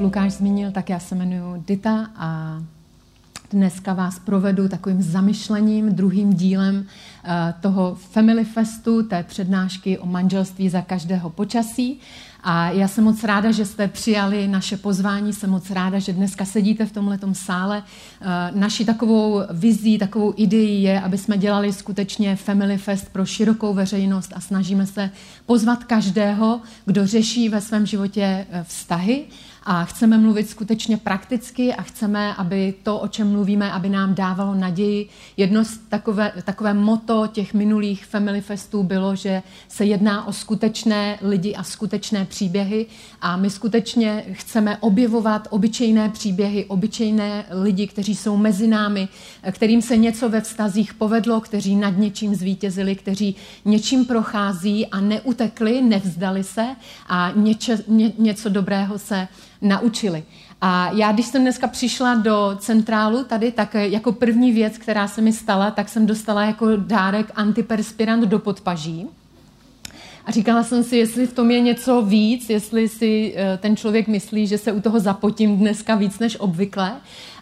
Lukáš zmínil, tak já se jmenuji Dita a Dneska vás provedu takovým zamyšlením, druhým dílem eh, toho Family Festu, té přednášky o manželství za každého počasí. A já jsem moc ráda, že jste přijali naše pozvání, jsem moc ráda, že dneska sedíte v tomhle sále. Eh, naší takovou vizí, takovou ideí je, aby jsme dělali skutečně Family Fest pro širokou veřejnost a snažíme se pozvat každého, kdo řeší ve svém životě eh, vztahy, a chceme mluvit skutečně prakticky a chceme, aby to, o čem mluvíme, aby nám dávalo naději. Jedno z takové, takové moto těch minulých Family Festů bylo, že se jedná o skutečné lidi a skutečné příběhy a my skutečně chceme objevovat obyčejné příběhy, obyčejné lidi, kteří jsou mezi námi, kterým se něco ve vztazích povedlo, kteří nad něčím zvítězili, kteří něčím prochází a neutekli, nevzdali se a něče, ně, něco dobrého se naučili. A já, když jsem dneska přišla do centrálu tady, tak jako první věc, která se mi stala, tak jsem dostala jako dárek antiperspirant do podpaží. A říkala jsem si, jestli v tom je něco víc, jestli si eh, ten člověk myslí, že se u toho zapotím dneska víc než obvykle.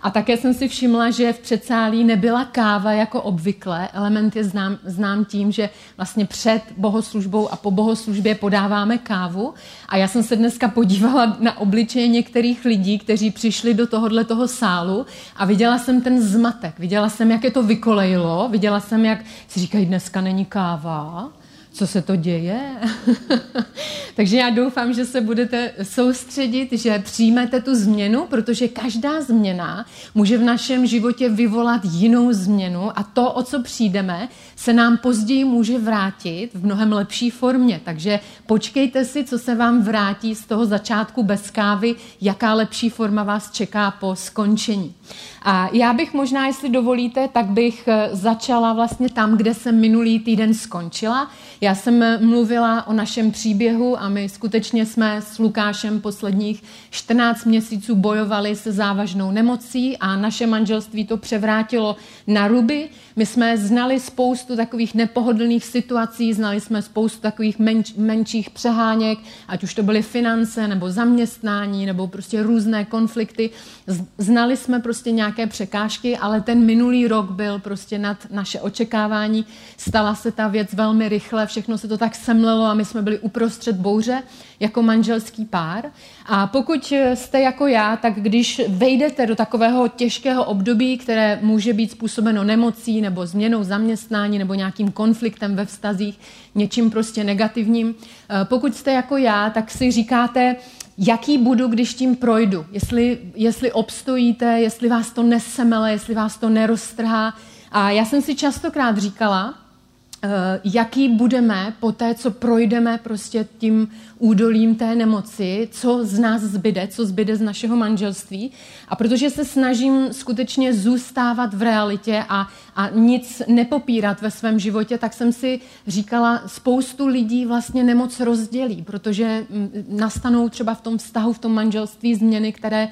A také jsem si všimla, že v předsálí nebyla káva jako obvykle. Element je znám, znám tím, že vlastně před bohoslužbou a po bohoslužbě podáváme kávu. A já jsem se dneska podívala na obličeje některých lidí, kteří přišli do tohohle toho sálu a viděla jsem ten zmatek. Viděla jsem, jak je to vykolejilo. Viděla jsem, jak si říkají, dneska není káva co se to děje. Takže já doufám, že se budete soustředit, že přijmete tu změnu, protože každá změna může v našem životě vyvolat jinou změnu a to, o co přijdeme, se nám později může vrátit v mnohem lepší formě. Takže počkejte si, co se vám vrátí z toho začátku bez kávy, jaká lepší forma vás čeká po skončení. A já bych možná, jestli dovolíte, tak bych eh, začala vlastně tam, kde jsem minulý týden skončila. Já jsem mluvila o našem příběhu a my skutečně jsme s Lukášem posledních 14 měsíců bojovali se závažnou nemocí a naše manželství to převrátilo na ruby. My jsme znali spoustu takových nepohodlných situací, znali jsme spoustu takových menč, menších přeháněk, ať už to byly finance nebo zaměstnání nebo prostě různé konflikty. Znali jsme prostě nějaké překážky, ale ten minulý rok byl prostě nad naše očekávání. Stala se ta věc velmi rychle, všechno se to tak semlelo a my jsme byli uprostřed bouře jako manželský pár. A pokud jste jako já, tak když vejdete do takového těžkého období, které může být způsobeno nemocí nebo změnou zaměstnání nebo nějakým konfliktem ve vztazích, něčím prostě negativním, eh, pokud jste jako já, tak si říkáte, jaký budu, když tím projdu. Jestli, jestli obstojíte, jestli vás to nesemele, jestli vás to neroztrhá. A já jsem si častokrát říkala, jaký budeme po té, co projdeme prostě tím údolím té nemoci, co z nás zbyde, co zbyde z našeho manželství. A protože se snažím skutečně zůstávat v realitě a, a nic nepopírat ve svém životě, tak jsem si říkala, spoustu lidí vlastně nemoc rozdělí, protože mm, nastanou třeba v tom vztahu, v tom manželství změny, které Eh,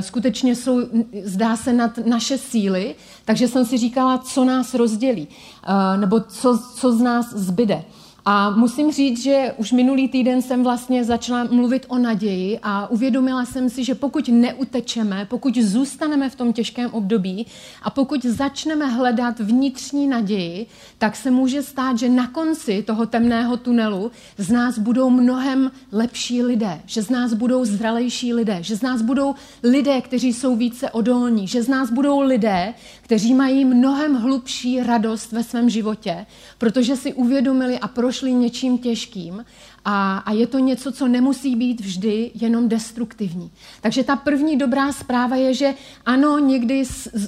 skutečně jsou, zdá se, nad naše síly, takže jsem si říkala, co nás rozdělí, eh, nebo co, co z nás zbyde. A musím říct, že už minulý týden jsem vlastně začala mluvit o naději a uvědomila jsem si, že pokud neutečeme, pokud zůstaneme v tom těžkém období a pokud začneme hledat vnitřní naději, tak se může stát, že na konci toho temného tunelu z nás budou mnohem lepší lidé, že z nás budou zralejší lidé, že z nás budou lidé, kteří jsou více odolní, že z nás budou lidé, kteří mají mnohem hlubší radost ve svém životě, protože si uvědomili a prošli něčím těžkým a, a je to něco, co nemusí být vždy jenom destruktivní. Takže ta první dobrá zpráva je, že ano, někdy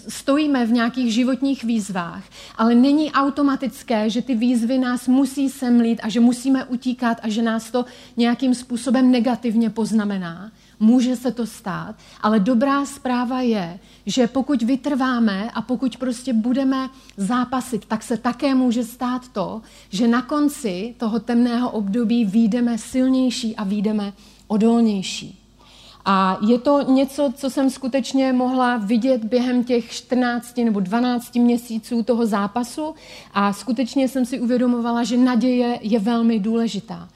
stojíme v nějakých životních výzvách, ale není automatické, že ty výzvy nás musí semlit a že musíme utíkat a že nás to nějakým způsobem negativně poznamená. Může se to stát, ale dobrá zpráva je, že pokud vytrváme a pokud prostě budeme zápasit, tak se také může stát to, že na konci toho temného období výjdeme silnější a výjdeme odolnější. A je to něco, co jsem skutečně mohla vidět během těch 14 nebo 12 měsíců toho zápasu a skutečně jsem si uvědomovala, že naděje je velmi důležitá.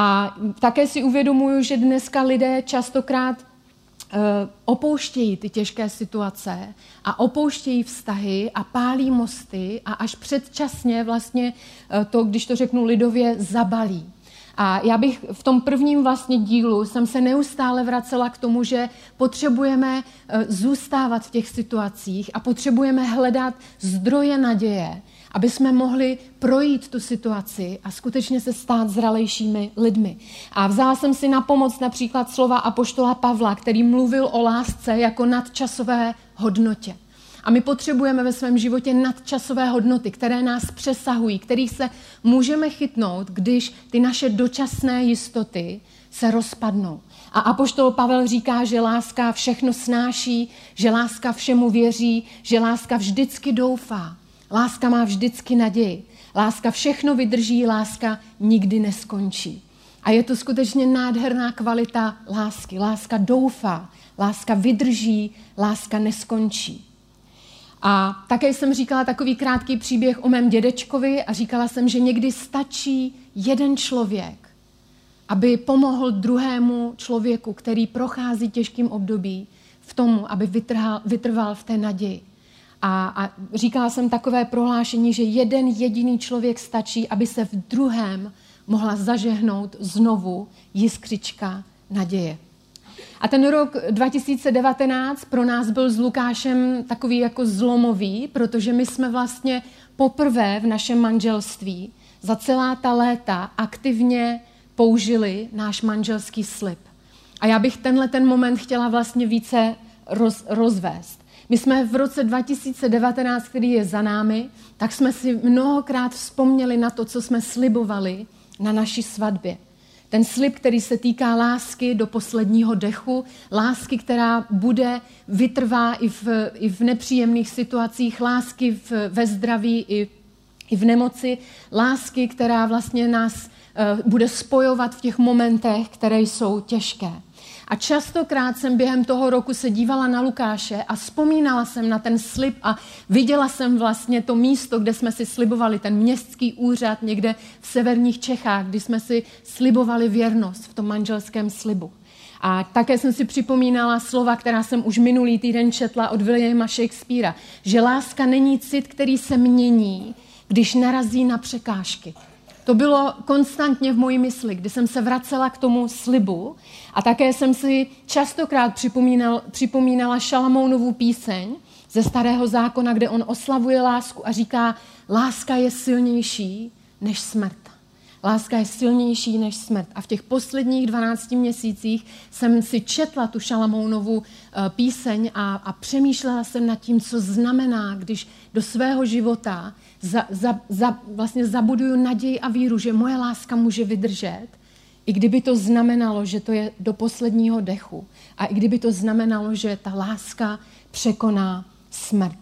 A také si uvědomuju, že dneska lidé častokrát uh, opouštějí ty těžké situace a opouštějí vztahy a pálí mosty a až předčasně vlastně uh, to, když to řeknu lidově, zabalí. A já bych v tom prvním vlastně dílu jsem se neustále vracela k tomu, že potřebujeme uh, zůstávat v těch situacích a potřebujeme hledat zdroje naděje aby jsme mohli projít tu situaci a skutečně se stát zralejšími lidmi. A vzala jsem si na pomoc například slova apoštola Pavla, který mluvil o lásce jako nadčasové hodnotě. A my potřebujeme ve svém životě nadčasové hodnoty, které nás přesahují, kterých se můžeme chytnout, když ty naše dočasné jistoty se rozpadnou. A apoštol Pavel říká, že láska všechno snáší, že láska všemu věří, že láska vždycky doufá. Láska má vždycky naději. Láska všechno vydrží, láska nikdy neskončí. A je to skutečně nádherná kvalita lásky. Láska doufá, láska vydrží, láska neskončí. A také jsem říkala takový krátký příběh o mém dědečkovi a říkala jsem, že někdy stačí jeden člověk, aby pomohl druhému člověku, který prochází těžkým období, v tomu, aby vytrhal, vytrval v té naději. A, a říkala jsem takové prohlášení, že jeden jediný člověk stačí, aby se v druhém mohla zažehnout znovu jiskřička naděje. A ten rok 2019 pro nás byl s Lukášem takový jako zlomový, protože my jsme vlastně poprvé v našem manželství za celá ta léta aktivně použili náš manželský slib. A já bych tenhle ten moment chtěla vlastně více roz, rozvést. My jsme v roce 2019, který je za námi, tak jsme si mnohokrát vzpomněli na to, co jsme slibovali na naší svatbě. Ten slib, který se týká lásky do posledního dechu, lásky, která bude, vytrvá i v, i v nepříjemných situacích, lásky v, ve zdraví i, i v nemoci, lásky, která vlastně nás uh, bude spojovat v těch momentech, které jsou těžké. A častokrát jsem během toho roku se dívala na Lukáše a vzpomínala jsem na ten slib a viděla jsem vlastně to místo, kde jsme si slibovali, ten městský úřad někde v severních Čechách, kdy jsme si slibovali věrnost v tom manželském slibu. A také jsem si připomínala slova, která jsem už minulý týden četla od Williama Shakespearea, že láska není cit, který se mění, když narazí na překážky. To bylo konstantně v mojí mysli, kdy jsem se vracela k tomu slibu a také jsem si častokrát připomínal, připomínala Šalamounovu píseň ze Starého zákona, kde on oslavuje lásku a říká, láska je silnější než smrt. Láska je silnější než smrt. A v těch posledních 12 měsících jsem si četla tu Šalamounovu eh, píseň a, a přemýšlela jsem nad tím, co znamená, když do svého života za, za, za, vlastně zabuduju naději a víru, že moje láska může vydržet, i kdyby to znamenalo, že to je do posledního dechu. A i kdyby to znamenalo, že ta láska překoná smrt.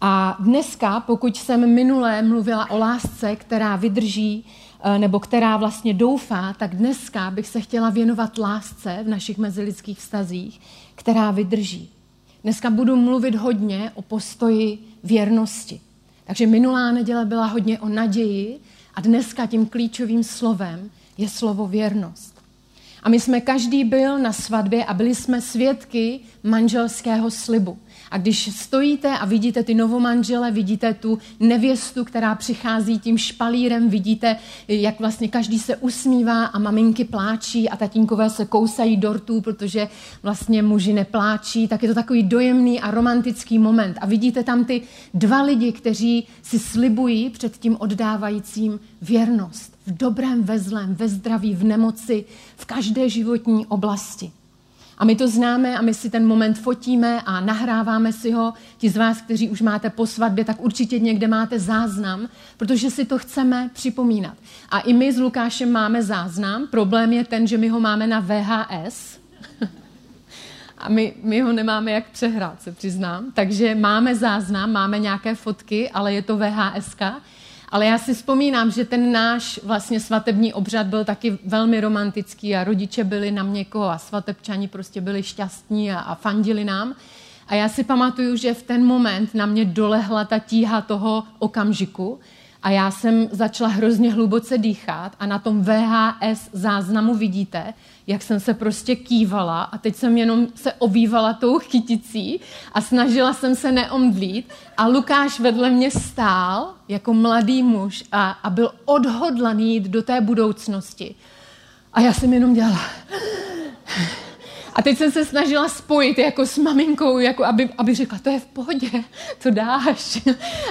A dneska, pokud jsem minulé mluvila o lásce, která vydrží, eh, nebo která vlastně doufá, tak dneska bych se chtěla věnovat lásce v našich mezilidských vztazích, která vydrží. Dneska budu mluvit hodně o postoji věrnosti. Takže minulá neděle byla hodně o naději a dneska tím klíčovým slovem je slovo věrnost. A my jsme každý byl na svatbě a byli jsme svědky manželského slibu. A když stojíte a vidíte ty novomanžele, vidíte tu nevěstu, která přichází tím špalírem, vidíte, jak vlastně každý se usmívá a maminky pláčí a tatínkové se kousají dortů, protože vlastně muži nepláčí, tak je to takový dojemný a romantický moment. A vidíte tam ty dva lidi, kteří si slibují před tím oddávajícím věrnost. V dobrém, ve zlém, ve zdraví, v nemoci, v každé životní oblasti. A my to známe a my si ten moment fotíme a nahráváme si ho. Ti z vás, kteří už máte po svatbě, tak určitě někde máte záznam, protože si to chceme připomínat. A i my s Lukášem máme záznam. Problém je ten, že my ho máme na VHS. a my, my ho nemáme jak přehrát, se přiznám. Takže máme záznam, máme nějaké fotky, ale je to VHS. Ale já si vzpomínám, že ten náš vlastně svatební obřad byl taky velmi romantický a rodiče byli na měko a svatebčani prostě byli šťastní a, a fandili nám. A já si pamatuju, že v ten moment na mě dolehla ta tíha toho okamžiku a já jsem začala hrozně hluboce dýchat a na tom VHS záznamu vidíte, jak jsem se prostě kývala a teď jsem jenom se obývala tou chyticí a snažila jsem se neomdlít a Lukáš vedle mě stál jako mladý muž a, a byl odhodlaný jít do té budoucnosti. A já jsem jenom dělala a teď jsem se snažila spojit jako s maminkou, jako aby, aby řekla, to je v pohodě, to dáš.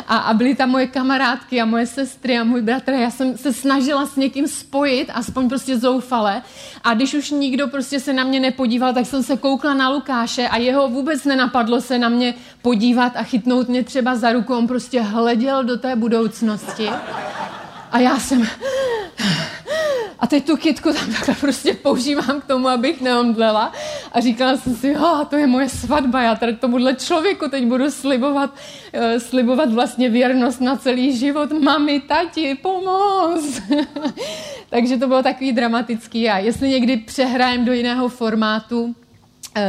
A, a byly tam moje kamarádky a moje sestry a můj bratr. Já jsem se snažila s někým spojit, aspoň prostě zoufale. A když už nikdo prostě se na mě nepodíval, tak jsem se koukla na Lukáše a jeho vůbec nenapadlo se na mě podívat a chytnout mě třeba za ruku. On prostě hleděl do té budoucnosti. A já jsem a teď tu kytku tam takhle prostě používám k tomu, abych neomdlela. A říkala jsem si, oh, to je moje svatba, já tady tomuhle člověku teď budu slibovat, uh, slibovat vlastně věrnost na celý život. Mami, tati, pomoz! Takže to bylo takový dramatický. A jestli někdy přehrajem do jiného formátu, Eh,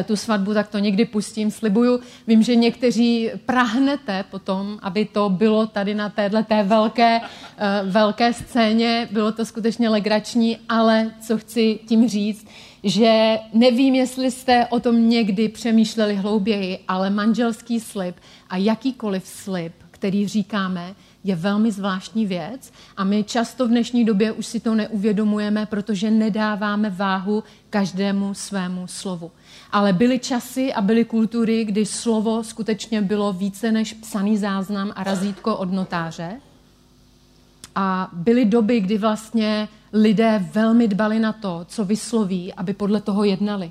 tu svatbu, tak to někdy pustím, slibuju. Vím, že někteří prahnete potom, aby to bylo tady na téhle té velké, eh, velké scéně. Bylo to skutečně legrační, ale co chci tím říct, že nevím, jestli jste o tom někdy přemýšleli hlouběji, ale manželský slib a jakýkoliv slib, který říkáme, je velmi zvláštní věc a my často v dnešní době už si to neuvědomujeme, protože nedáváme váhu každému svému slovu. Ale byly časy a byly kultury, kdy slovo skutečně bylo více než psaný záznam a razítko od notáře. A byly doby, kdy vlastně lidé velmi dbali na to, co vysloví, aby podle toho jednali.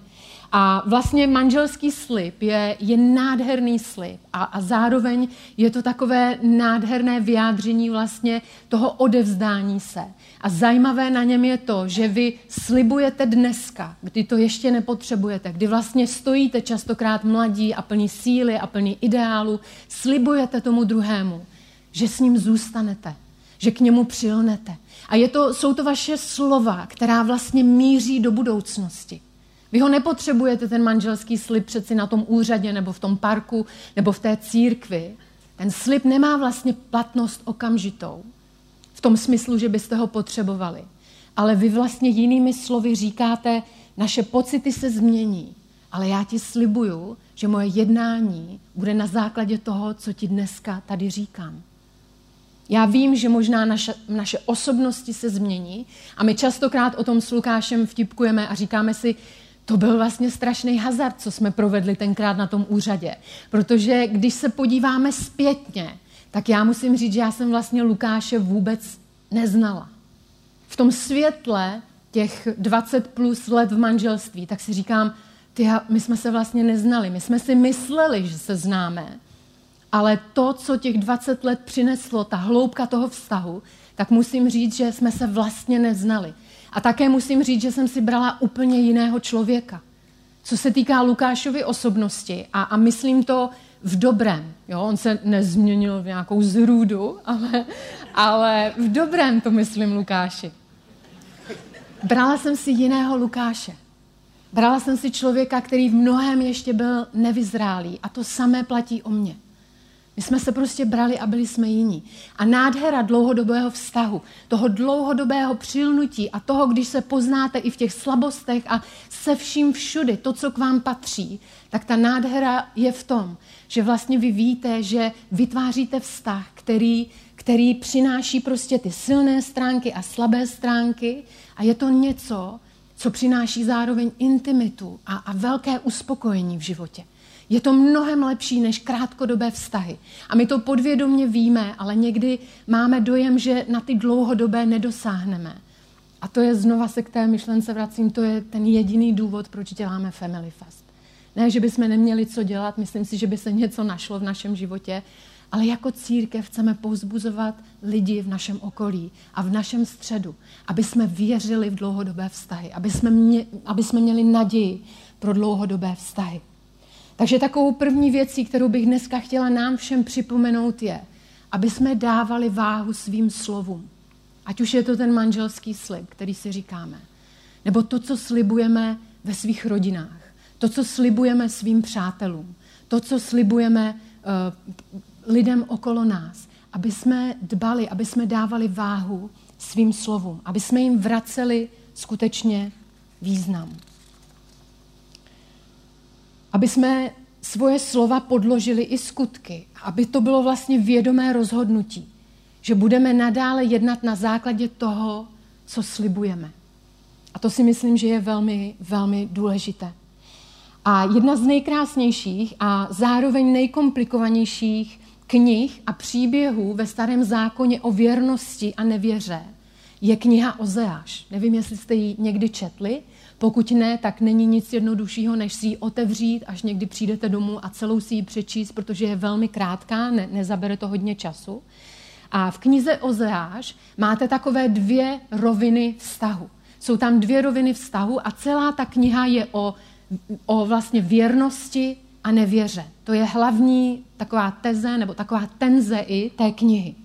A vlastně manželský slib je, je nádherný slib a, a zároveň je to takové nádherné vyjádření vlastně toho odevzdání se. A zajímavé na něm je to, že vy slibujete dneska, kdy to ještě nepotřebujete, kdy vlastně stojíte častokrát mladí a plní síly a plní ideálu, slibujete tomu druhému, že s ním zůstanete, že k němu přilnete. A je to, jsou to vaše slova, která vlastně míří do budoucnosti. Vy ho nepotřebujete, ten manželský slib, přeci na tom úřadě, nebo v tom parku, nebo v té církvi. Ten slib nemá vlastně platnost okamžitou, v tom smyslu, že byste ho potřebovali. Ale vy vlastně jinými slovy říkáte, naše pocity se změní, ale já ti slibuju, že moje jednání bude na základě toho, co ti dneska tady říkám. Já vím, že možná naše, naše osobnosti se změní a my častokrát o tom s Lukášem vtipkujeme a říkáme si, to byl vlastně strašný hazard, co jsme provedli tenkrát na tom úřadě. Protože když se podíváme zpětně, tak já musím říct, že já jsem vlastně Lukáše vůbec neznala. V tom světle těch 20 plus let v manželství, tak si říkám, ty, my jsme se vlastně neznali. My jsme si mysleli, že se známe, ale to, co těch 20 let přineslo, ta hloubka toho vztahu, tak musím říct, že jsme se vlastně neznali. A také musím říct, že jsem si brala úplně jiného člověka. Co se týká Lukášovy osobnosti, a, a myslím to v dobrém. Jo? On se nezměnil v nějakou zrůdu, ale, ale v dobrém to myslím Lukáši. Brala jsem si jiného Lukáše. Brala jsem si člověka, který v mnohem ještě byl nevyzrálý. A to samé platí o mně. My jsme se prostě brali a byli jsme jiní. A nádhera dlouhodobého vztahu, toho dlouhodobého přilnutí a toho, když se poznáte i v těch slabostech a se vším všudy, to, co k vám patří, tak ta nádhera je v tom, že vlastně vy víte, že vytváříte vztah, který, který přináší prostě ty silné stránky a slabé stránky a je to něco, co přináší zároveň intimitu a, a velké uspokojení v životě. Je to mnohem lepší než krátkodobé vztahy. A my to podvědomně víme, ale někdy máme dojem, že na ty dlouhodobé nedosáhneme. A to je, znova se k té myšlence vracím, to je ten jediný důvod, proč děláme Family Fest. Ne, že bychom neměli co dělat, myslím si, že by se něco našlo v našem životě, ale jako církev chceme povzbuzovat lidi v našem okolí a v našem středu, aby jsme věřili v dlouhodobé vztahy, aby jsme, mě, aby jsme měli naději pro dlouhodobé vztahy. Takže takovou první věcí, kterou bych dneska chtěla nám všem připomenout, je, aby jsme dávali váhu svým slovům. Ať už je to ten manželský slib, který si říkáme, nebo to, co slibujeme ve svých rodinách, to, co slibujeme svým přátelům, to, co slibujeme uh, lidem okolo nás, aby jsme dbali, aby jsme dávali váhu svým slovům, aby jsme jim vraceli skutečně význam. Aby jsme svoje slova podložili i skutky, aby to bylo vlastně vědomé rozhodnutí, že budeme nadále jednat na základě toho, co slibujeme. A to si myslím, že je velmi, velmi důležité. A jedna z nejkrásnějších a zároveň nejkomplikovanějších knih a příběhů ve starém zákoně o věrnosti a nevěře je kniha Ozeáš. Nevím, jestli jste ji někdy četli. Pokud ne, tak není nic jednoduššího, než si ji otevřít, až někdy přijdete domů a celou si ji přečíst, protože je velmi krátká, ne, nezabere to hodně času. A v knize Ozeáš máte takové dvě roviny vztahu. Jsou tam dvě roviny vztahu a celá ta kniha je o, o vlastně věrnosti a nevěře. To je hlavní taková teze nebo taková tenze i té knihy.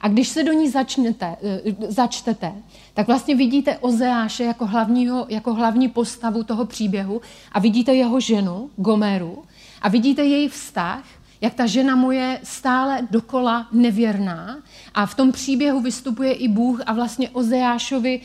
A když se do ní začnete, eh, začtete, tak vlastně vidíte Ozeáše jako, hlavního, jako hlavní postavu toho příběhu a vidíte jeho ženu, Gomeru, a vidíte její vztah, jak ta žena moje stále dokola nevěrná. A v tom příběhu vystupuje i Bůh a vlastně Ozeášovi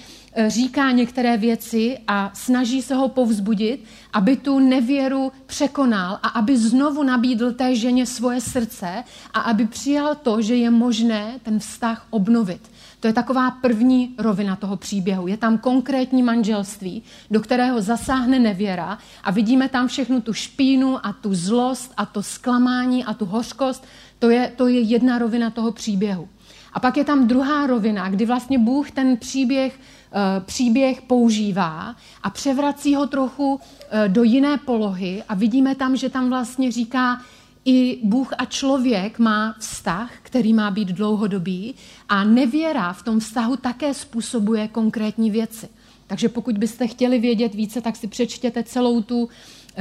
říká některé věci a snaží se ho povzbudit, aby tu nevěru překonal a aby znovu nabídl té ženě svoje srdce a aby přijal to, že je možné ten vztah obnovit. To je taková první rovina toho příběhu. Je tam konkrétní manželství, do kterého zasáhne nevěra a vidíme tam všechnu tu špínu a tu zlost a to zklamání a tu hořkost. To je, to je jedna rovina toho příběhu. A pak je tam druhá rovina, kdy vlastně Bůh ten příběh Eh, příběh používá a převrací ho trochu eh, do jiné polohy a vidíme tam, že tam vlastně říká, i Bůh a člověk má vztah, který má být dlouhodobý a nevěra v tom vztahu také způsobuje konkrétní věci. Takže pokud byste chtěli vědět více, tak si přečtěte celou tu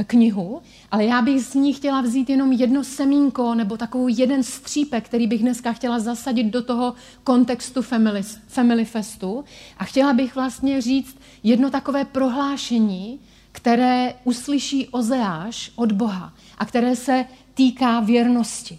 knihu, ale já bych z ní chtěla vzít jenom jedno semínko nebo takovou jeden střípek, který bych dneska chtěla zasadit do toho kontextu Family, family Festu a chtěla bych vlastně říct jedno takové prohlášení, které uslyší Ozeáš od Boha a které se týká věrnosti.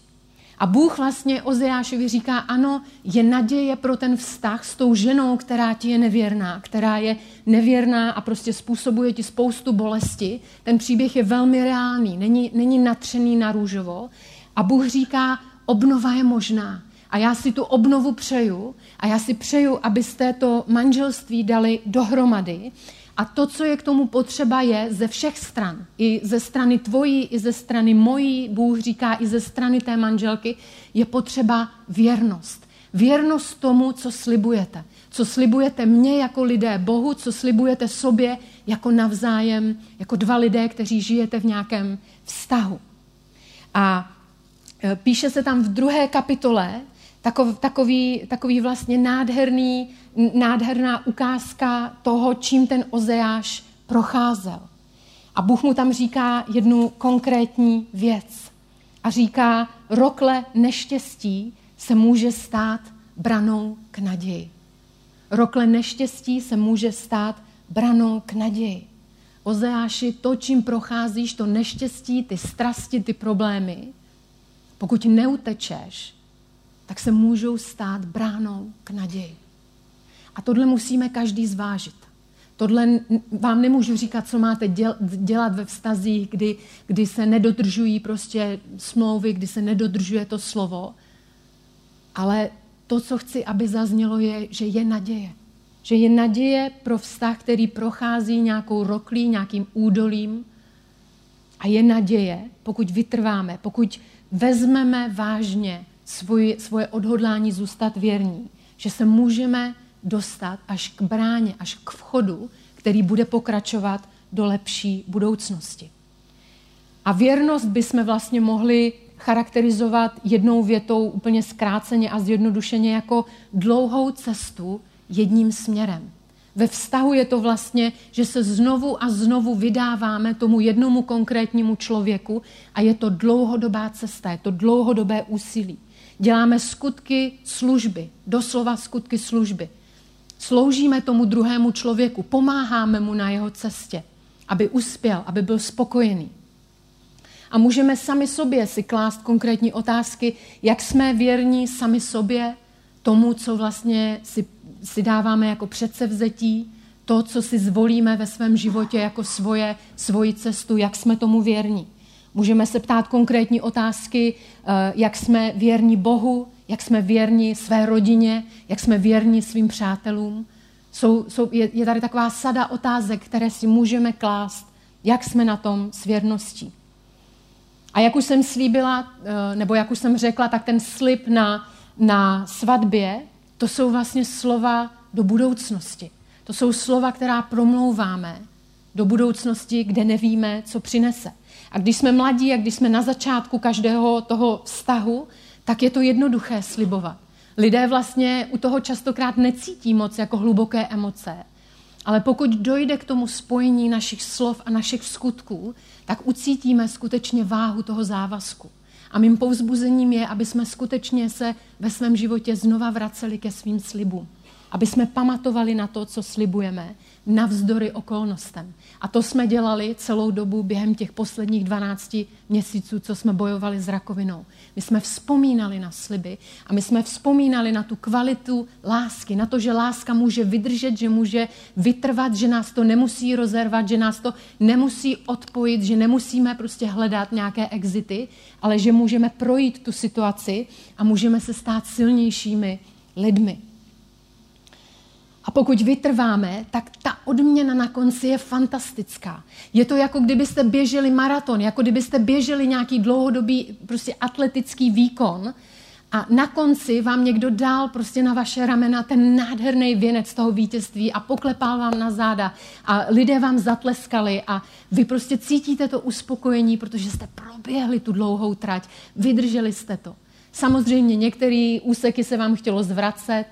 A Bůh vlastně Ozeášovi říká, ano, je naděje pro ten vztah s tou ženou, která ti je nevěrná, která je nevěrná a prostě způsobuje ti spoustu bolesti. Ten příběh je velmi reálný, není, není natřený na růžovo. A Bůh říká, obnova je možná. A já si tu obnovu přeju a já si přeju, abyste to manželství dali dohromady a to, co je k tomu potřeba, je ze všech stran. I ze strany tvojí, i ze strany mojí, Bůh říká, i ze strany té manželky, je potřeba věrnost. Věrnost tomu, co slibujete. Co slibujete mně jako lidé Bohu, co slibujete sobě jako navzájem, jako dva lidé, kteří žijete v nějakém vztahu. A e, píše se tam v druhé kapitole takov, takový, takový vlastně nádherný, nádherná ukázka toho, čím ten Ozeáš procházel. A Bůh mu tam říká jednu konkrétní věc. A říká, rokle neštěstí se může stát branou k naději. Rokle neštěstí se může stát branou k naději. Ozeáši, to, čím procházíš, to neštěstí, ty strasti, ty problémy, pokud neutečeš, tak se můžou stát bránou k naději. A tohle musíme každý zvážit. Tohle vám nemůžu říkat, co máte dělat ve vztazích, kdy, kdy se nedodržují prostě smlouvy, kdy se nedodržuje to slovo. Ale to, co chci, aby zaznělo, je, že je naděje. Že je naděje pro vztah, který prochází nějakou roklí, nějakým údolím. A je naděje, pokud vytrváme, pokud vezmeme vážně svoje, svoje odhodlání zůstat věrní, že se můžeme dostat až k bráně, až k vchodu, který bude pokračovat do lepší budoucnosti. A věrnost bychom vlastně mohli charakterizovat jednou větou úplně zkráceně a zjednodušeně jako dlouhou cestu jedním směrem. Ve vztahu je to vlastně, že se znovu a znovu vydáváme tomu jednomu konkrétnímu člověku a je to dlouhodobá cesta, je to dlouhodobé úsilí. Děláme skutky služby, doslova skutky služby. Sloužíme tomu druhému člověku, pomáháme mu na jeho cestě, aby uspěl, aby byl spokojený. A můžeme sami sobě si klást konkrétní otázky, jak jsme věrní sami sobě, tomu, co vlastně si, si dáváme jako předsevzetí, to, co si zvolíme ve svém životě jako svoje, svoji cestu, jak jsme tomu věrní. Můžeme se ptát konkrétní otázky, eh, jak jsme věrní Bohu, jak jsme věrní své rodině, jak jsme věrní svým přátelům. Jsou, jsou, je, je tady taková sada otázek, které si můžeme klást, jak jsme na tom s věrností. A jak už jsem slíbila, eh, nebo jak už jsem řekla, tak ten slib na, na svatbě, to jsou vlastně slova do budoucnosti. To jsou slova, která promlouváme do budoucnosti, kde nevíme, co přinese. A když jsme mladí a když jsme na začátku každého toho vztahu, tak je to jednoduché slibovat. Lidé vlastně u toho častokrát necítí moc jako hluboké emoce. Ale pokud dojde k tomu spojení našich slov a našich skutků, tak ucítíme skutečně váhu toho závazku. A mým povzbuzením je, aby jsme skutečně se ve svém životě znova vraceli ke svým slibům aby jsme pamatovali na to, co slibujeme, navzdory okolnostem. A to jsme dělali celou dobu během těch posledních 12 měsíců, co jsme bojovali s rakovinou. My jsme vzpomínali na sliby a my jsme vzpomínali na tu kvalitu lásky, na to, že láska může vydržet, že může vytrvat, že nás to nemusí rozervat, že nás to nemusí odpojit, že nemusíme prostě hledat nějaké exity, ale že můžeme projít tu situaci a můžeme se stát silnějšími lidmi. A pokud vytrváme, tak ta odměna na konci je fantastická. Je to jako kdybyste běželi maraton, jako kdybyste běželi nějaký dlouhodobý prostě atletický výkon a na konci vám někdo dal prostě na vaše ramena ten nádherný věnec toho vítězství a poklepal vám na záda a lidé vám zatleskali a vy prostě cítíte to uspokojení, protože jste proběhli tu dlouhou trať, vydrželi jste to. Samozřejmě některé úseky se vám chtělo zvracet,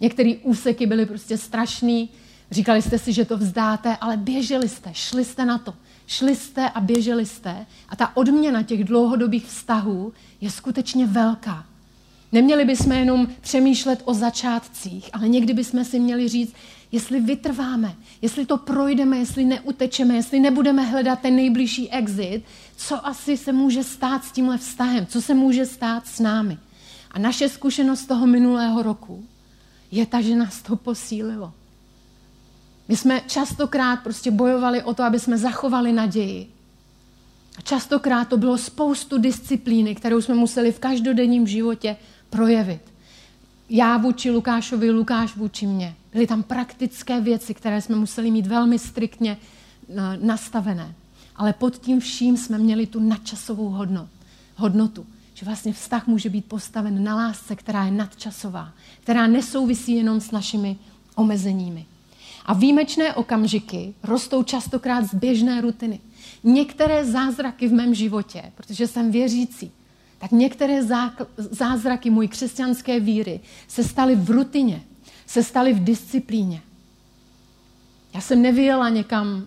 Některé úseky byly prostě strašný, říkali jste si, že to vzdáte, ale běželi jste, šli jste na to. Šli jste a běželi jste a ta odměna těch dlouhodobých vztahů je skutečně velká. Neměli bychom jenom přemýšlet o začátcích, ale někdy bychom si měli říct, jestli vytrváme, jestli to projdeme, jestli neutečeme, jestli nebudeme hledat ten nejbližší exit, co asi se může stát s tímhle vztahem, co se může stát s námi. A naše zkušenost toho minulého roku je ta, že nás to posílilo. My jsme častokrát prostě bojovali o to, aby jsme zachovali naději. A častokrát to bylo spoustu disciplíny, kterou jsme museli v každodenním životě projevit. Já vůči Lukášovi, Lukáš vůči mně. Byly tam praktické věci, které jsme museli mít velmi striktně eh, nastavené. Ale pod tím vším jsme měli tu nadčasovou hodnotu že vlastně vztah může být postaven na lásce, která je nadčasová, která nesouvisí jenom s našimi omezeními. A výjimečné okamžiky rostou častokrát z běžné rutiny. Některé zázraky v mém životě, protože jsem věřící, tak některé zázraky mojí křesťanské víry se staly v rutině, se staly v disciplíně. Já jsem nevyjela někam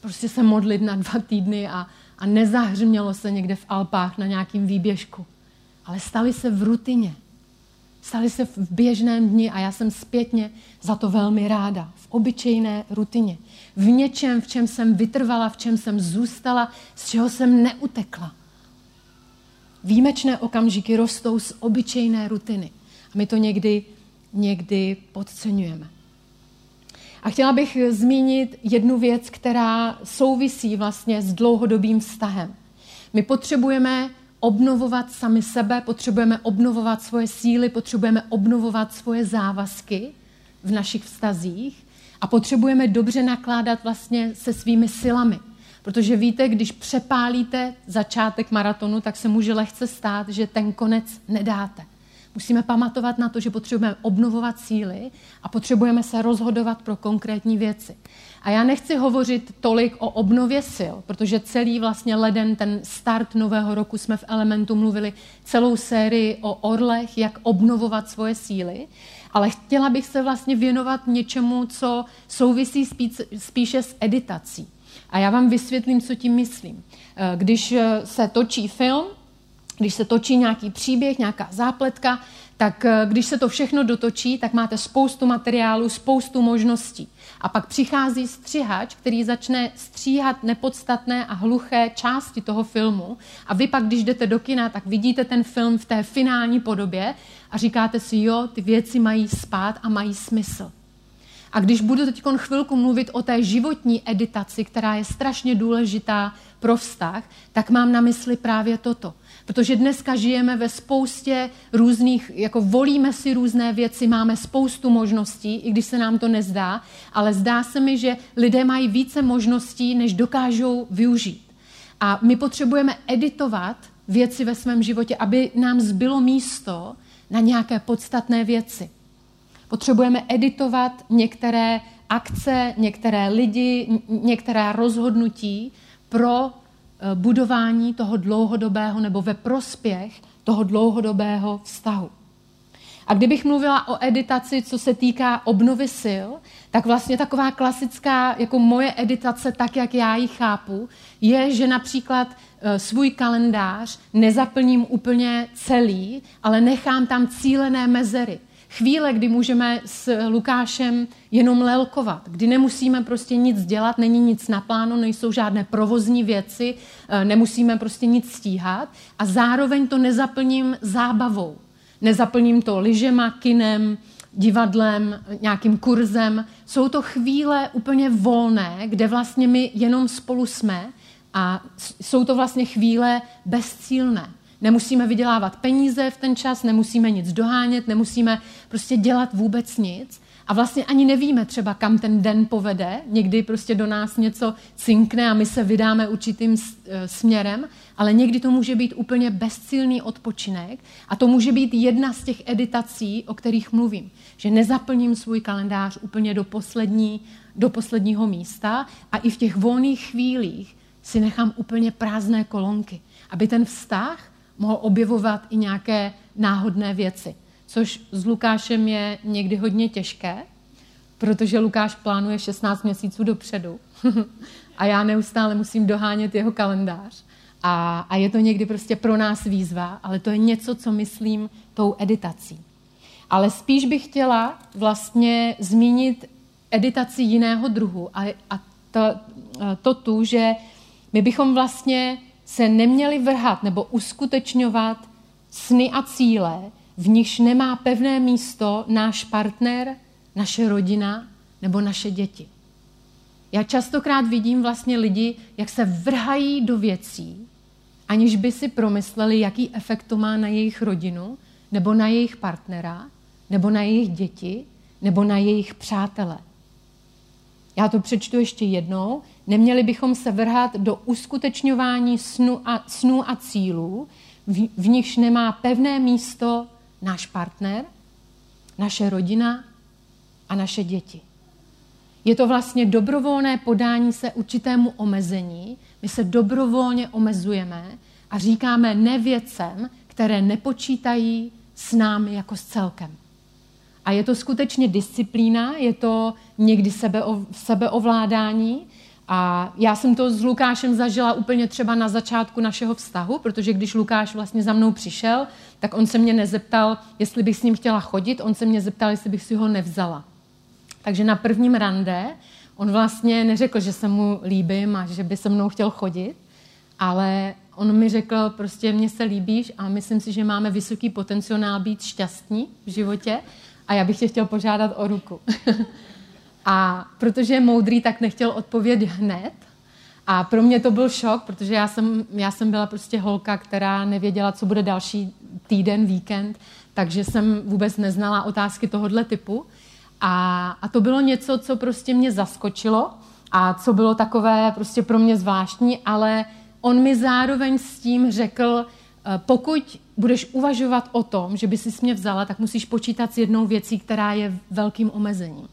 prostě se modlit na dva týdny a, a nezahřmělo se někde v Alpách na nějakým výběžku. Ale stali se v rutině. Stali se v běžném dni a já jsem zpětně za to velmi ráda. V obyčejné rutině. V něčem, v čem jsem vytrvala, v čem jsem zůstala, z čeho jsem neutekla. Výjimečné okamžiky rostou z obyčejné rutiny. A my to někdy, někdy podceňujeme. A chtěla bych zmínit jednu věc, která souvisí vlastně s dlouhodobým vztahem. My potřebujeme obnovovat sami sebe, potřebujeme obnovovat svoje síly, potřebujeme obnovovat svoje závazky v našich vztazích a potřebujeme dobře nakládat vlastně se svými silami. Protože víte, když přepálíte začátek maratonu, tak se může lehce stát, že ten konec nedáte. Musíme pamatovat na to, že potřebujeme obnovovat síly a potřebujeme se rozhodovat pro konkrétní věci. A já nechci hovořit tolik o obnově sil, protože celý vlastně leden, ten start nového roku jsme v Elementu mluvili celou sérii o orlech, jak obnovovat svoje síly, ale chtěla bych se vlastně věnovat něčemu, co souvisí spíš, spíše s editací. A já vám vysvětlím, co tím myslím. Eh, když eh, se točí film, když se točí nějaký příběh, nějaká zápletka, tak eh, když se to všechno dotočí, tak máte spoustu materiálu, spoustu možností. A pak přichází střihač, který začne stříhat nepodstatné a hluché části toho filmu. A vy pak, když jdete do kina, tak vidíte ten film v té finální podobě a říkáte si, jo, ty věci mají spát a mají smysl. A když budu teď chvilku mluvit o té životní editaci, která je strašně důležitá pro vztah, tak mám na mysli právě toto. Protože dneska žijeme ve spoustě různých, jako volíme si různé věci, máme spoustu možností, i když se nám to nezdá, ale zdá se mi, že lidé mají více možností, než dokážou využít. A my potřebujeme editovat věci ve svém životě, aby nám zbylo místo na nějaké podstatné věci. Potřebujeme editovat některé akce, některé lidi, některé rozhodnutí pro budování toho dlouhodobého nebo ve prospěch toho dlouhodobého vztahu. A kdybych mluvila o editaci, co se týká obnovy sil, tak vlastně taková klasická, jako moje editace, tak jak já ji chápu, je, že například eh, svůj kalendář nezaplním úplně celý, ale nechám tam cílené mezery chvíle, kdy můžeme s Lukášem jenom lelkovat, kdy nemusíme prostě nic dělat, není nic na plánu, nejsou žádné provozní věci, eh, nemusíme prostě nic stíhat a zároveň to nezaplním zábavou. Nezaplním to lyžema, kinem, divadlem, nějakým kurzem. Jsou to chvíle úplně volné, kde vlastně my jenom spolu jsme a jsou to vlastně chvíle bezcílné. Nemusíme vydělávat peníze v ten čas, nemusíme nic dohánět, nemusíme prostě dělat vůbec nic. A vlastně ani nevíme třeba, kam ten den povede. Někdy prostě do nás něco cinkne a my se vydáme určitým e, směrem, ale někdy to může být úplně bezcílný odpočinek a to může být jedna z těch editací, o kterých mluvím. Že nezaplním svůj kalendář úplně do, poslední, do posledního místa a i v těch volných chvílích si nechám úplně prázdné kolonky, aby ten vztah mohl objevovat i nějaké náhodné věci. Což s Lukášem je někdy hodně těžké, protože Lukáš plánuje 16 měsíců dopředu a já neustále musím dohánět jeho kalendář. A, a je to někdy prostě pro nás výzva, ale to je něco, co myslím tou editací. Ale spíš bych chtěla vlastně zmínit editaci jiného druhu a, a to, to tu, že my bychom vlastně se neměli vrhat nebo uskutečňovat sny a cíle, v nichž nemá pevné místo náš partner, naše rodina nebo naše děti. Já častokrát vidím vlastně lidi, jak se vrhají do věcí, aniž by si promysleli, jaký efekt to má na jejich rodinu, nebo na jejich partnera, nebo na jejich děti, nebo na jejich přátele. Já to přečtu ještě jednou. Neměli bychom se vrhat do uskutečňování snu a, snů a cílů, v, v nichž nemá pevné místo náš partner, naše rodina a naše děti. Je to vlastně dobrovolné podání se určitému omezení. My se dobrovolně omezujeme a říkáme ne věcem, které nepočítají s námi jako s celkem. A je to skutečně disciplína, je to někdy sebe, sebeovládání. A já jsem to s Lukášem zažila úplně třeba na začátku našeho vztahu, protože když Lukáš vlastně za mnou přišel, tak on se mě nezeptal, jestli bych s ním chtěla chodit, on se mě zeptal, jestli bych si ho nevzala. Takže na prvním rande on vlastně neřekl, že se mu líbím a že by se mnou chtěl chodit, ale on mi řekl, prostě mně se líbíš a myslím si, že máme vysoký potenciál být šťastní v životě a já bych tě chtěl požádat o ruku. a protože je moudrý, tak nechtěl odpovědět hned. A pro mě to byl šok, protože já jsem, já jsem byla prostě holka, která nevěděla, co bude další týden, víkend, takže jsem vůbec neznala otázky tohohle typu. A, a to bylo něco, co prostě mě zaskočilo a co bylo takové prostě pro mě zvláštní, ale on mi zároveň s tím řekl, pokud budeš uvažovat o tom, že by si mě vzala, tak musíš počítat s jednou věcí, která je velkým omezením.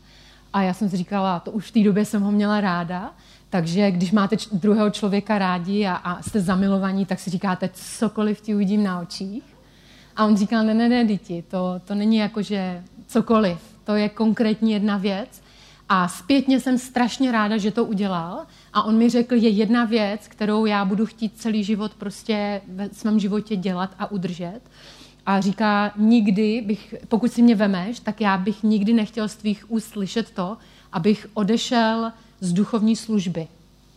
A já jsem si říkala, to už v té době jsem ho měla ráda, takže když máte druhého člověka rádi a, a jste zamilovaní, tak si říkáte, cokoliv ti uvidím na očích. A on říkal, ne, ne, ne, děti, to, to není jako, že cokoliv, to je konkrétní jedna věc. A zpětně jsem strašně ráda, že to udělal. A on mi řekl, je jedna věc, kterou já budu chtít celý život prostě ve svém životě dělat a udržet. A říká, nikdy bych, pokud si mě vemeš, tak já bych nikdy nechtěl z tvých úst slyšet to, abych odešel z duchovní služby.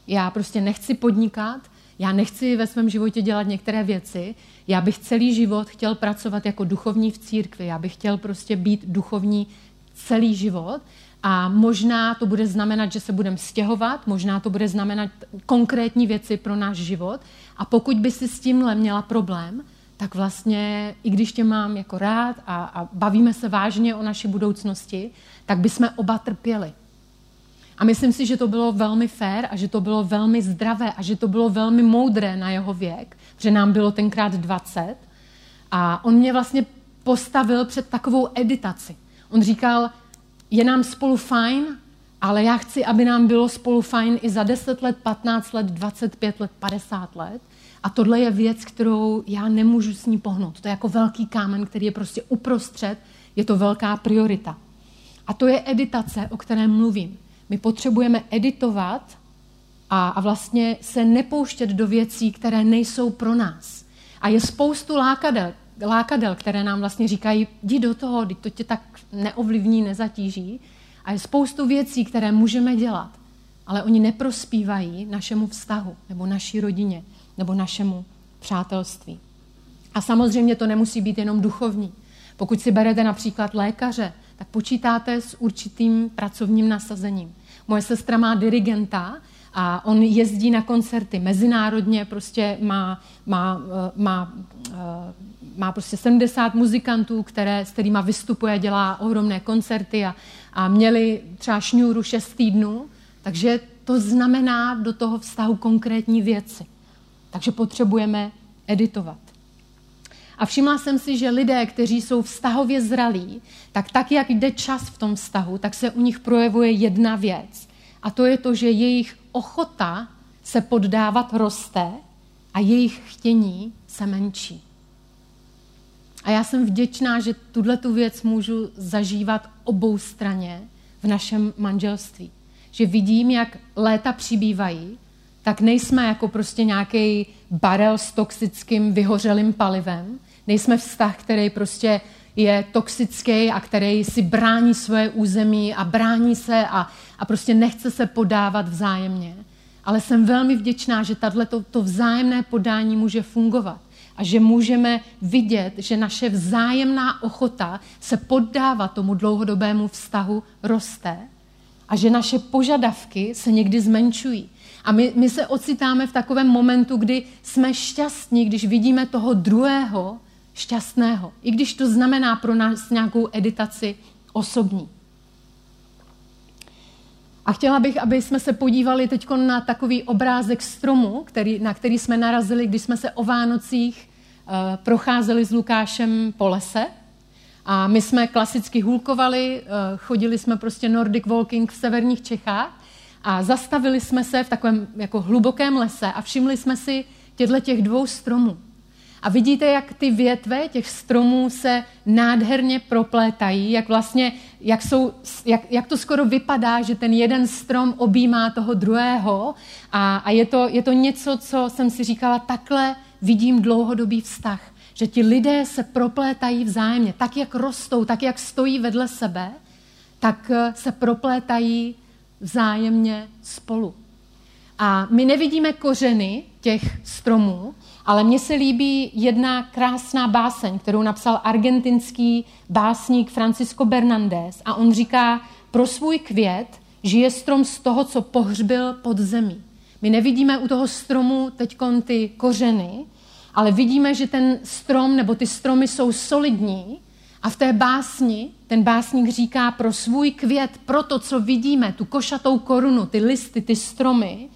Já prostě nechci podnikat, já nechci ve svém životě dělat některé věci, já bych celý život chtěl pracovat jako duchovní v církvi, já bych chtěl prostě být duchovní celý život a možná to bude znamenat, že se budeme stěhovat, možná to bude znamenat konkrétní věci pro náš život a pokud by si s tímhle měla problém, tak vlastně, i když tě mám jako rád a, a bavíme se vážně o naší budoucnosti, tak bychom oba trpěli. A myslím si, že to bylo velmi fér a že to bylo velmi zdravé a že to bylo velmi moudré na jeho věk, že nám bylo tenkrát 20. A on mě vlastně postavil před takovou editaci. On říkal, je nám spolu fajn, ale já chci, aby nám bylo spolu fajn i za 10 let, 15 let, 25 let, 50 let. A tohle je věc, kterou já nemůžu s ní pohnout. To je jako velký kámen, který je prostě uprostřed, je to velká priorita. A to je editace, o které mluvím. My potřebujeme editovat a, a vlastně se nepouštět do věcí, které nejsou pro nás. A je spoustu lákadel, lákadel, které nám vlastně říkají, jdi do toho, to tě tak neovlivní, nezatíží. A je spoustu věcí, které můžeme dělat, ale oni neprospívají našemu vztahu nebo naší rodině nebo našemu přátelství. A samozřejmě to nemusí být jenom duchovní. Pokud si berete například lékaře, tak počítáte s určitým pracovním nasazením. Moje sestra má dirigenta a on jezdí na koncerty mezinárodně, prostě má, má, má, eh, má prostě 70 muzikantů, které, s kterými vystupuje, dělá ohromné koncerty a, a měli třeba šňůru 6 týdnů, takže to znamená do toho vztahu konkrétní věci. Takže potřebujeme editovat. A všimla jsem si, že lidé, kteří jsou vztahově zralí, tak tak, jak jde čas v tom vztahu, tak se u nich projevuje jedna věc. A to je to, že jejich ochota se poddávat roste a jejich chtění se menší. A já jsem vděčná, že tuhle tu věc můžu zažívat obou straně v našem manželství. Že vidím, jak léta přibývají, tak nejsme jako prostě nějaký barel s toxickým vyhořelým palivem, Nejsme vztah, který prostě je toxický a který si brání svoje území a brání se a, a prostě nechce se podávat vzájemně. Ale jsem velmi vděčná, že tato, to, vzájemné podání může fungovat a že můžeme vidět, že naše vzájemná ochota se poddávat tomu dlouhodobému vztahu roste a že naše požadavky se někdy zmenšují. A my, my se ocitáme v takovém momentu, kdy jsme šťastní, když vidíme toho druhého šťastného, i když to znamená pro nás nějakou editaci osobní. A chtěla bych, aby jsme se podívali teď na takový obrázek stromu, který, na který jsme narazili, když jsme se o Vánocích procházeli s Lukášem po lese. A my jsme klasicky hulkovali, uh, chodili jsme prostě Nordic Walking v severních Čechách a zastavili jsme se v takovém jako hlubokém lese a všimli jsme si těchto těch dvou stromů. A vidíte, jak ty větve těch stromů se nádherně proplétají, jak vlastně, jak, jsou, jak, jak to skoro vypadá, že ten jeden strom objímá toho druhého. A, a je, to, je to něco, co jsem si říkala, takhle vidím dlouhodobý vztah. Že ti lidé se proplétají vzájemně. Tak, jak rostou, tak, jak stojí vedle sebe, tak eh, se proplétají vzájemně spolu. A my nevidíme kořeny těch stromů, ale mně se líbí jedna krásná báseň, kterou napsal argentinský básník Francisco Bernandez. A on říká, pro svůj květ žije strom z toho, co pohřbil pod zemí. My nevidíme u toho stromu teď ty kořeny, ale vidíme, že ten strom nebo ty stromy jsou solidní a v té básni ten básník říká pro svůj květ, pro to, co vidíme, tu košatou korunu, ty listy, ty stromy,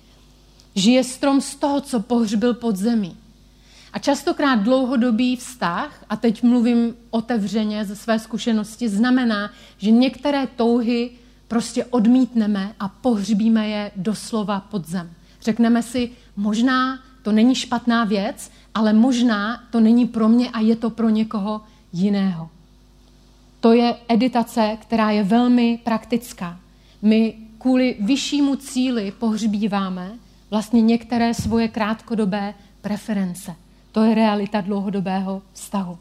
žije strom z toho, co pohřbil pod zemí. A častokrát dlouhodobý vztah, a teď mluvím otevřeně ze své zkušenosti, znamená, že některé touhy prostě odmítneme a pohřbíme je doslova pod zem. Řekneme si, možná to není špatná věc, ale možná to není pro mě a je to pro někoho jiného. To je editace, která je velmi praktická. My kvůli vyššímu cíli pohřbíváme vlastně některé svoje krátkodobé preference. To je realita dlouhodobého vztahu.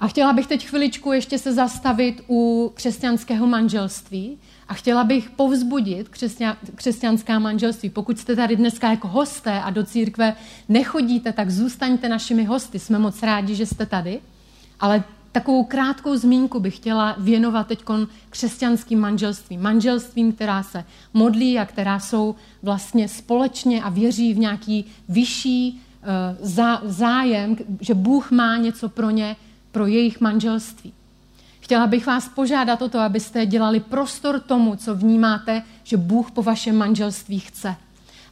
A chtěla bych teď chviličku ještě se zastavit u křesťanského manželství a chtěla bych povzbudit křesťanská manželství. Pokud jste tady dneska jako hosté a do církve nechodíte, tak zůstaňte našimi hosty. Jsme moc rádi, že jste tady. Ale takovou krátkou zmínku bych chtěla věnovat teď křesťanským manželstvím. Manželstvím, která se modlí a která jsou vlastně společně a věří v nějaký vyšší uh, zájem, že Bůh má něco pro ně, pro jejich manželství. Chtěla bych vás požádat o to, abyste dělali prostor tomu, co vnímáte, že Bůh po vašem manželství chce.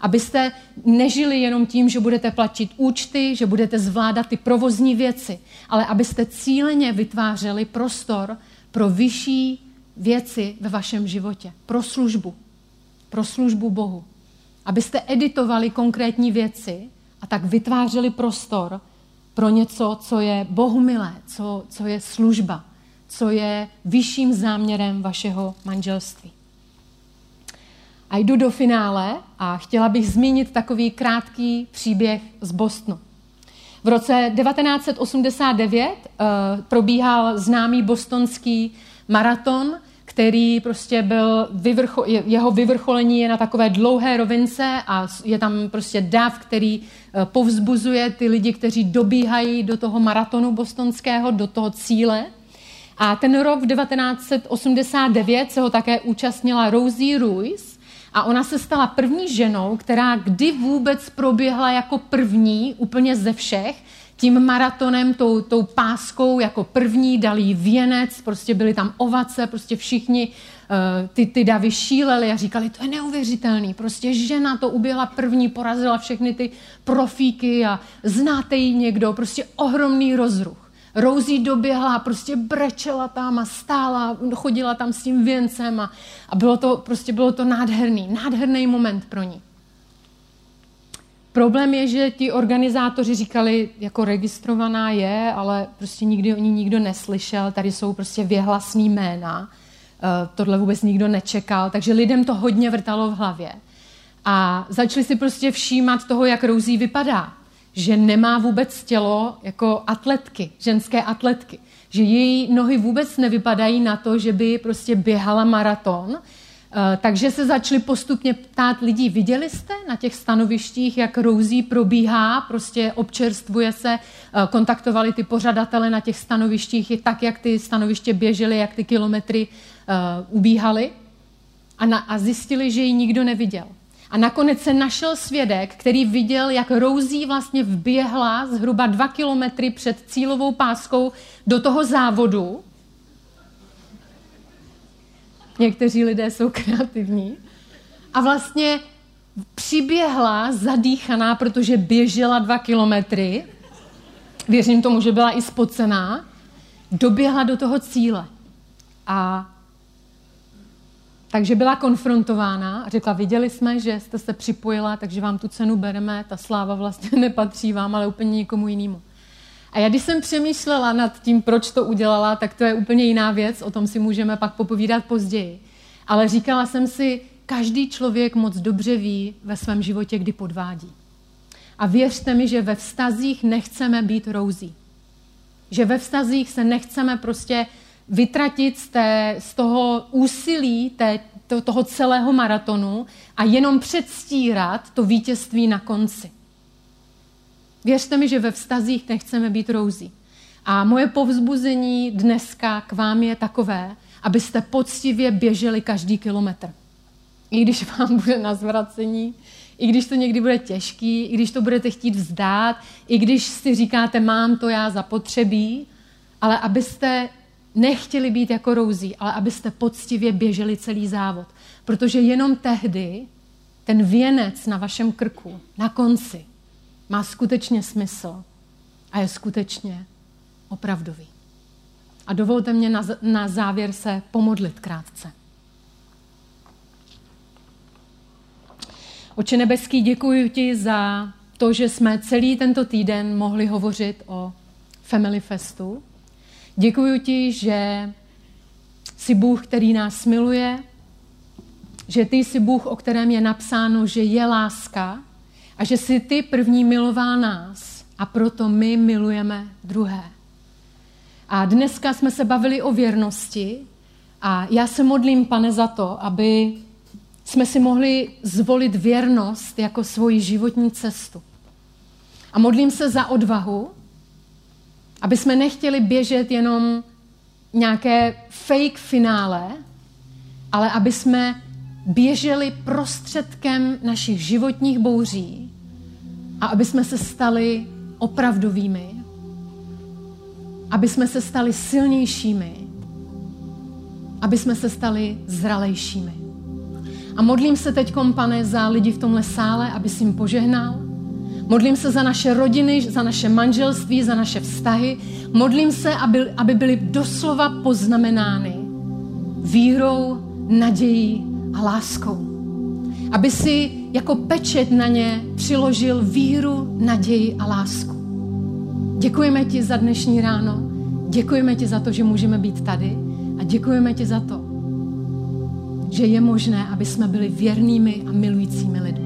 Abyste nežili jenom tím, že budete platit účty, že budete zvládat ty provozní věci, ale abyste cíleně vytvářeli prostor pro vyšší věci ve vašem životě, pro službu, pro službu Bohu. Abyste editovali konkrétní věci a tak vytvářeli prostor pro něco, co je Bohu milé, co, co je služba, co je vyšším záměrem vašeho manželství. A jdu do finále a chtěla bych zmínit takový krátký příběh z Bostonu. V roce 1989 uh, eh, probíhal známý bostonský maraton, který prostě byl, vyvrcho, jeho vyvrcholení je na takové dlouhé rovince a je tam prostě dav, který uh, povzbuzuje ty lidi, kteří dobíhají do toho maratonu bostonského, do toho cíle. A ten rok v 1989 se ho také účastnila Rosie Ruiz a ona se stala první ženou, která kdy vůbec proběhla jako první úplně ze všech tím maratonem, tou, tou páskou jako první, dali jí věnec, prostě byly tam ovace, prostě všichni uh, ty, ty davy šíleli a říkali, to je neuvěřitelný, prostě žena to uběhla první, porazila všechny ty profíky a znáte ji někdo, prostě ohromný rozruch. Rosie doběhla, prostě brečela tam a stála, chodila tam s tím věncem a, a bylo to, prostě bylo to nádherný, nádherný moment pro ní. Problém je, že ti organizátoři říkali, jako registrovaná je, ale prostě nikdy o ní nikdo neslyšel, tady jsou prostě věhlasný jména, eh, tohle vůbec nikdo nečekal, takže lidem to hodně vrtalo v hlavě. A začali si prostě všímat toho, jak Rosie vypadá že nemá vůbec tělo jako atletky, ženské atletky. Že její nohy vůbec nevypadají na to, že by prostě běhala maraton. Eh, takže se začali postupně ptát lidí, viděli jste na těch stanovištích, jak Rousí probíhá, prostě občerstvuje se, eh, kontaktovali ty pořadatele na těch stanovištích, i tak, jak ty stanoviště běžely, jak ty kilometry uh, ubíhaly a, a zjistili, že ji nikdo neviděl. A nakonec se našel svědek, který viděl, jak Rousí vlastně vběhla zhruba dva kilometry před cílovou páskou do toho závodu. Někteří lidé jsou kreativní. A vlastně přiběhla zadýchaná, protože běžela dva kilometry. Věřím tomu, že byla i spocená. Doběhla do toho cíle. A takže byla konfrontována a řekla, viděli jsme, že jste se připojila, takže vám tu cenu bereme, ta sláva vlastně nepatří vám, ale úplně někomu jinému. A já když jsem přemýšlela nad tím, proč to udělala, tak to je úplně jiná věc, o tom si můžeme pak popovídat později. Ale říkala jsem si, každý člověk moc dobře ví ve svém životě, kdy podvádí. A věřte mi, že ve vztazích nechceme být rouzí. Že ve vztazích se nechceme prostě vytratit z, té, z toho úsilí té, to, toho celého maratonu a jenom předstírat to vítězství na konci. Věřte mi, že ve vztazích nechceme být rouzí. A moje povzbuzení dneska k vám je takové, abyste poctivě běželi každý kilometr. I když vám bude na zvracení, i když to někdy bude těžký, i když to budete chtít vzdát, i když si říkáte, mám to já zapotřebí, ale abyste nechtěli být jako rouzí, ale abyste poctivě běželi celý závod. Protože jenom tehdy ten věnec na vašem krku, na konci, má skutečně smysl a je skutečně opravdový. A dovolte mě na, závěr se pomodlit krátce. Oče nebeský, děkuji ti za to, že jsme celý tento týden mohli hovořit o Family Festu. Děkuji ti, že jsi Bůh, který nás miluje, že ty jsi Bůh, o kterém je napsáno, že je láska a že jsi ty první miloval nás a proto my milujeme druhé. A dneska jsme se bavili o věrnosti a já se modlím, pane, za to, aby jsme si mohli zvolit věrnost jako svoji životní cestu. A modlím se za odvahu, aby jsme nechtěli běžet jenom nějaké fake finále, ale aby jsme běželi prostředkem našich životních bouří a aby jsme se stali opravdovými, aby jsme se stali silnějšími, aby jsme se stali zralejšími. A modlím se teď, pane, za lidi v tomhle sále, aby si jim požehnal. Modlím se za naše rodiny, za naše manželství, za naše vztahy. Modlím se, aby, aby byly doslova poznamenány vírou, nadějí a láskou. Aby si jako pečet na ně přiložil víru, naději a lásku. Děkujeme ti za dnešní ráno, děkujeme ti za to, že můžeme být tady a děkujeme ti za to, že je možné, aby jsme byli věrnými a milujícími lidmi.